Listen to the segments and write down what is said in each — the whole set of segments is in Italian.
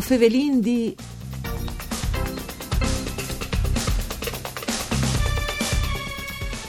O Fevelin di...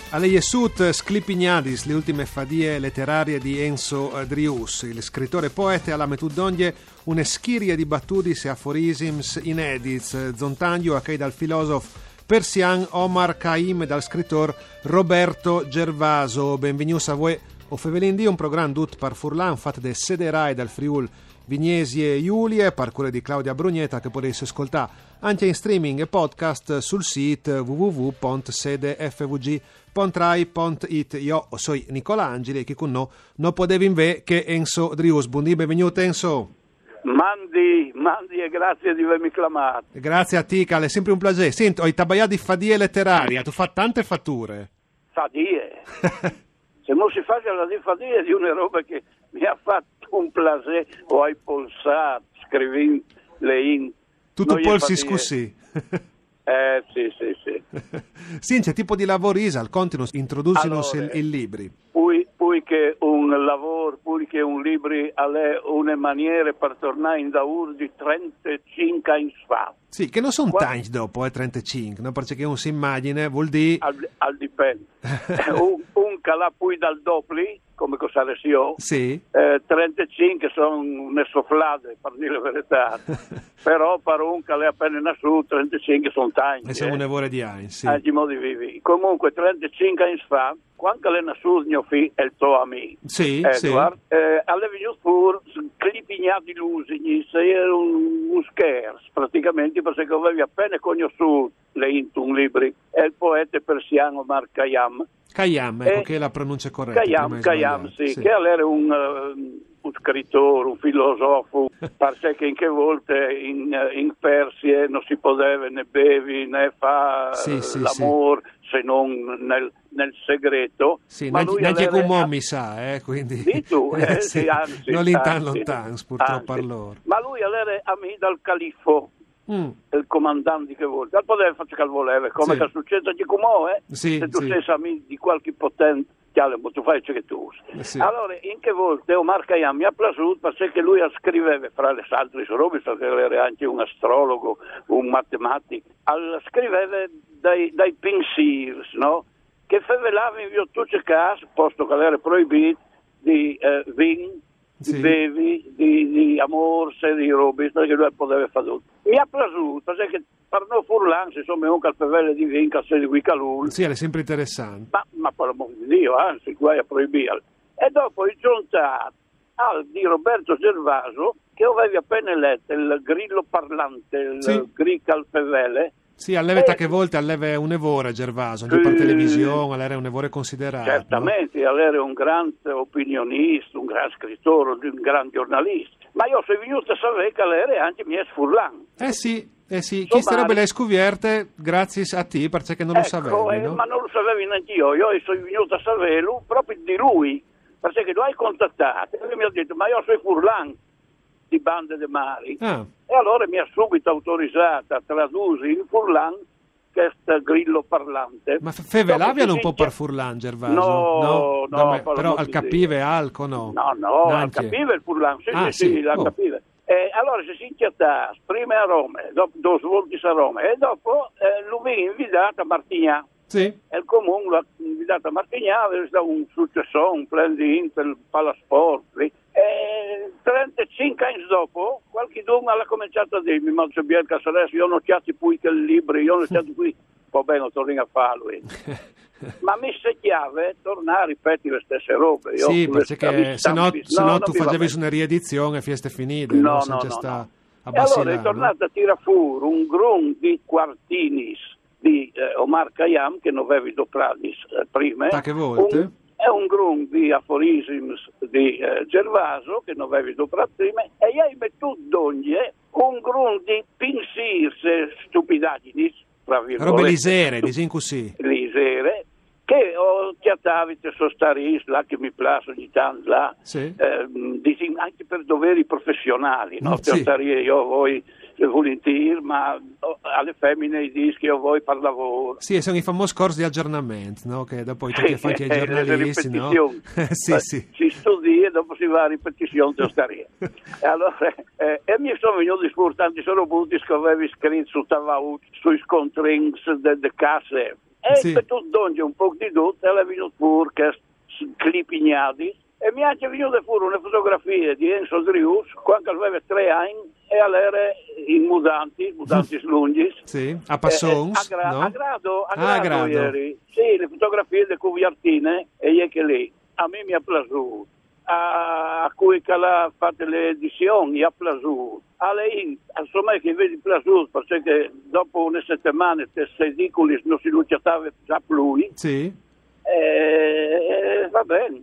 Alle Jesut Sclipignadis, le ultime fadie letterarie di Enzo Drius, il scrittore poeta alla metudonje una schiria di battudis e aforisms inedits, zontagno a dal filosofo persian Omar Caim e dal scrittore Roberto Gervaso. Benvenuti a voi. O Fevelin di un programma dut par Furlan fatto da Sederai dal Friul Vignesi e Giulie, parcure di Claudia Brugnetta che potete ascoltare anche in streaming e podcast sul sito www.sedefvg.rai.it. Io sono Nicola Angeli e chi con noi non potevi inve che Enzo Drius. Buondì, benvenuto Enzo. Mandi, mandi e grazie di avermi chiamato. Grazie a te, Cal, è sempre un piacere. Senti, ho tabagliato di fadie letterarie, tu fai tante fatture. Fadie? Se non si fa la di fadie di una roba che mi ha fatto un piacere, o hai polsato, scrivendo le in. Tutto Noi polsi fadie. scussi. Eh, sì, sì, sì. sì, c'è tipo di lavori, al continuo, introducinos Allora, il, il libri. Poi, poi che un lavoro, poi che un libro è una maniera per tornare in daur di 35 anni fa. Sì, che non sono Qua- tanti dopo, eh, 35, no? perché uno si immagina, vuol dire... Al, al dipende. un, un calà poi dal dopli, come cosa ne io, Sì, Eh, 35 sono une sofflate, per dire la verità, però per un che è appena nasciuto, 35 sono tanti. e siamo eh. un'evore di anni, sì. Anche i modi vivi. Comunque, 35 anni fa, quando è nasciuto mio figlio e il tuo amico, Sì, Edward, eh, alle venuto fuori clipignati l'usigni, era un, un scherzo praticamente, perché avevi appena conosciuto le Intun libri e il poeta persiano Mar Khayyam, Khayyam, ecco, che è la pronuncia corretta. Khayyam, di Khayyam, sbagliare. sì, che era un, eh, un scrittore, un filosofo, perché che in che volte in, eh, in Persia non si poteva né bevi né fa Sì, sì, l'amore se non nel, nel segreto. Sì, Ma lui neanche aveva- Gumò mi sa, eh, quindi... Sì, tu, eh, Sì, sì, anzi, non l'intan anzi, lontano, purtroppo anzi. a loro. Ma lui era amico del califfo, Mm, il comandante che vuole. Non poteva fare che voleva, come Sì. che succede di Cumò, eh? Sì, Se tu sì. sei amico di qualche potente, tu fai ciò che tu usi. Eh, sì. Allora, in che volte Omar Khayyam mi ha piaciuto perché lui scriveva, fra le altre robe, perché era anche un astrologo, un matematico, al- scriveva dai, dai pensieri, no? Che favelava in tutti i casi, posto che era proibito, di eh, vin, Sì. di bevi, di, di amorse, di robe, perché lui poteva fare tutto. Mi ha piaciuto perché per noi furlansi, insomma, un calpevelle di vin, che di qui calul, Sì, è sempre interessante. ma, ma per l'amor di Dio, anzi, guai a proibirlo. E dopo il giuntato al di Roberto Gervaso, che avevi appena letto, il grillo parlante, il Sì. gri calpevelle, Sì, all'evetta Eh, che volte alleve un evore, Gervaso, anche per Sì. televisione, all'era un evore considerato. certamente era un grande opinionista, un gran scrittore, un gran giornalista. Ma io sono venuto a sapere che lei era anche mia furlan. no? Eh sì, eh sì, chi sarebbe le scovierte grazie a te, perché non lo Ecco, sapevi, eh, no? ma non lo sapevo neanche io, io sono venuto a saperlo proprio di lui, perché lo hai contattato e lui mi ha detto ma io sono furlan di Bande de Mari Ah, e allora mi ha subito autorizzato a tradurre in furlan questo grillo parlante. ma f- fevelaviano un po' per Furlan, Gervaso? No, no, Vabbè, per però al capive Dio. alco no? No, no, al capive il furlan, sì, Ah, sì, sì, al oh. capive. E allora si si inchiatta prima a Roma, dopo due svolti a Roma e dopo eh, lui invitato a Martignà. Sì, E il comune l'ha invitato a Martignano, è stato un successo, un plan di Inter, Palasport. lì. E 35 anni dopo, qualche dunque ha cominciato a dirmi, ma c'è bien che adesso io non chiatti poi che il libro, io non chiatti poi, va bene, torni a farlo. eh. ma mi chiave tornare a ripetere le stesse robe. Io sì, perché se no, se no, no tu facevi su una riedizione fieste finite, No, no? no, sta no. E allora è tornato a tirare fuori un grum di quartinis di eh, Omar Khayyam, che non avevi dopradis eh, prima. Da che volte? Un- è un grum di aforisms di eh, Gervaso, che non avevi prima, e io hai mettuto d'ogni un grum di pinsirse stupidaggini, tra virgolette. Robe lisere, disin così. lisere, che ho chiatavi te sostaris là che mi piace ogni tanto là Sì. ehm, dici, anche per doveri professionali no? Mm, sì. Io voi volentieri, ma oh, alle femmine che io vuoi per lavoro. Sì, sono i famosi corsi di aggiornamento, no? che dopo i tutti fanno ai eh, giornalisti, no? sì, Eh, sì. Si studia e dopo si va a ripetizione di stare. e allora, eh, e mi sono venuti importanti, sono venuti che avevi scritto su Tavaut, sui scontrini delle casse. E Sì. per tutto donge un po' di tutto, e è venuto pure che clipignati. E mi è anche venuta fuori una fotografia di Enzo Drius quando aveva tre anni e all'era in mudanti, mudanti lunghi. Sì, a Passons, eh, a, gra- no? a grado, a Ah, a grado, grado. ieri. Sì, le fotografie di Cuviartine e io che lì. A me mi ha piaciuto. A, a cui che l'ha fatto le edizioni, mi ha piaciuto. A lei, insomma, che vedi piaciuto, perché dopo una settimana questi edicoli non si lucciava già più. Sì. Eh, va bene.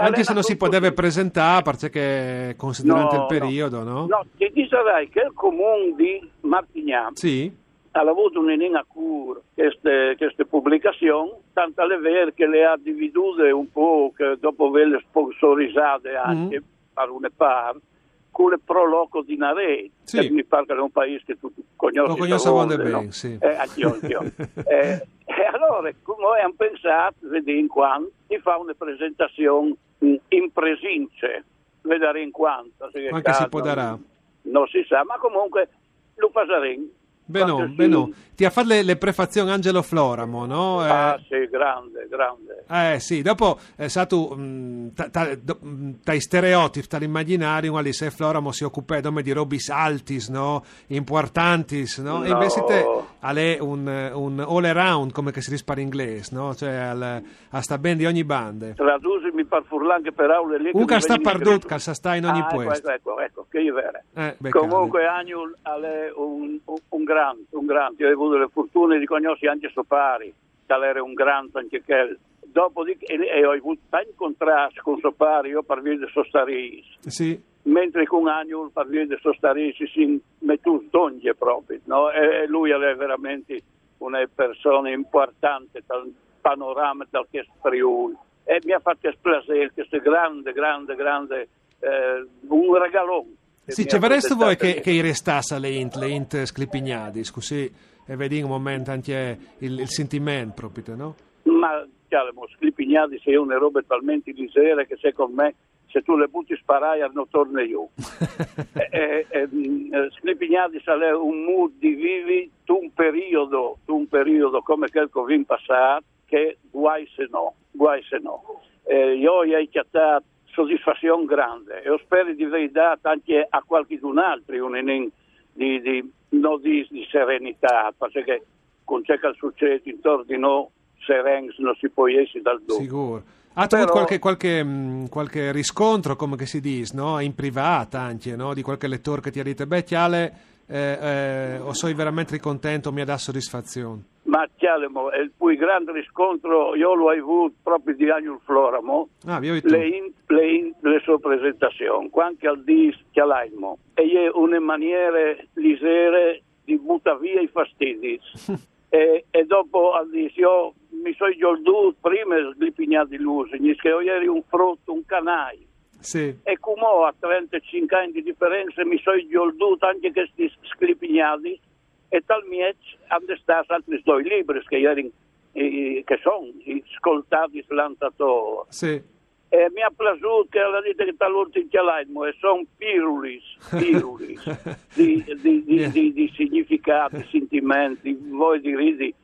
Anche se non si poteva presentare, perché considerando No, il periodo, no? No, ti dicerai che il comune di Martignano Sì, ha avuto un'inina cura queste, queste pubblicazioni, tanto è vero che le ha dividute un po', che dopo averle sponsorizzate anche, per una parte, il proloco di Narei, Sì. che mi pare che è un paese che tu conosci. Lo conosco Savone, bene, no? sì. Eh, anch'io, anch'io. Eh, e allora, come hanno pensato, vedi in quanto, di fare una presentazione mh, in presince, vedere in quanto. se che Anche si caso, può darà. Non si sa, ma comunque lo faremo. Si- beno. Ti ha fatto le, le prefazioni Angelo Floramo, no? Eh, Ah, sì, grande, grande. Eh sì, dopo è stato mh, ta- ta- mh, dai stereotipi, dall'immaginario, quali se Floramo si occupa come di robis altis, no? Importantis, no? E No. invece te è un, un all around, come che si dice per inglese, no? Cioè al, a sta ben di ogni bande. Tradusimi per furlà anche per aule lì. Che che sta perdut, che sa sta in ogni ah, ecco, puesto. Ecco, ecco, ecco, che è vero. Eh. Comunque Agnul è un, un, grande, un grande. Io ho avuto le fortune di conoscere anche suo pari, che era un grande anche che Dopodiché, e, e ho avuto tanti contrasti con suo pari, io per via di Sostaris, Sì, mentre con Agnul per via di Sostaris si mette un donge proprio, no? e, e lui è veramente una persona importante dal panorama del che Friuli. E mi ha fatto esplodere questo grande, grande, grande, eh, un regalone. sì ci ha vorreste voi che, che restasse le int, le int sclipignadis, così e vedi un momento anche il, il sentimento proprio, no? Ma chiaro, Sclipignati sei una roba talmente misera che secondo me se tu le butti sparai non torna io. e, e, e, mh, eh, Sclipignati è un mood di vivi tu un periodo, tu un periodo come quel che in passato che guai se no, guai se no. Eh, io ho chiamato soddisfazione grande e spero di aver dato anche a qualcun altro un inen di, di, no di, di serenità, perché con ciò che succede intorno di noi sereni non si può essere dal dopo. Ha Però- avuto qualche, qualche, mh, qualche riscontro, come che si dice, no? in privata anche, no? di qualche lettore che ti ha detto, beh, Chiale, eh, eh, o sono veramente contento, mi dato soddisfazione. Ma Chialemo, il più grande riscontro io l'ho avuto proprio di Agnul Floramo, Ah, vi ho detto. le, in, le, in, le sue presentazioni, quando al dis Chialaimo, e è una maniera lisere di buttare via i fastidi. e, e dopo al dis io mi sono giolduto prima slipignati l'usi, che io eri un frutto, un canai. Sì, E come ho a 35 anni di differenza mi sono giolduto anche questi sclipignati e tal miec hanno stato altri due libri che, ieri, eh, che sono ascoltati slantatori. sì. E mi ha piaciuto che la dite che talvolta in chialaimo e sono pirulis, pirulis di, di, di, di, di significati, sentimenti, voi di ridi.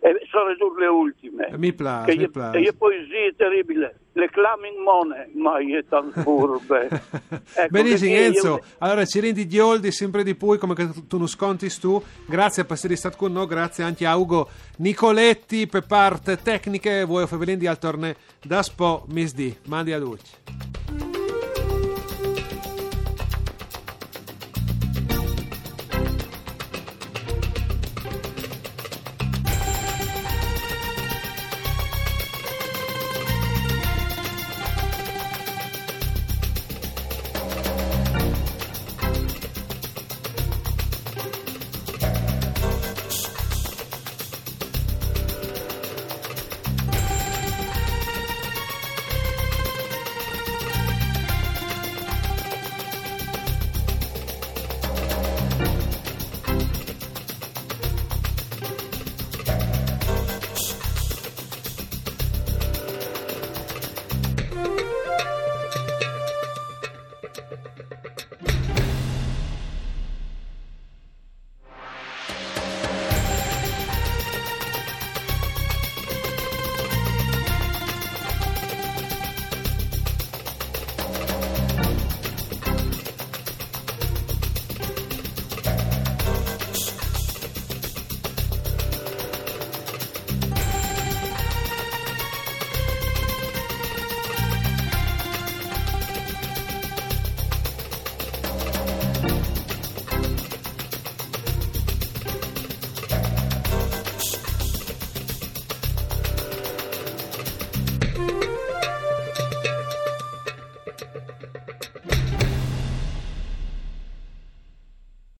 E sono ridurre le ultime. Mi piace, Che mi piace. e poesie terribili, le clami in mone, ma io tan furbe. Ecco, Benissimo perché io- Enzo, allora ci rendi di oldi sempre di più come che tu non sconti tu, grazie per essere stato con noi, grazie anche a Ugo Nicoletti per parte tecniche, voi Fevelin di al torne da Spo Misdi, mandi a luce.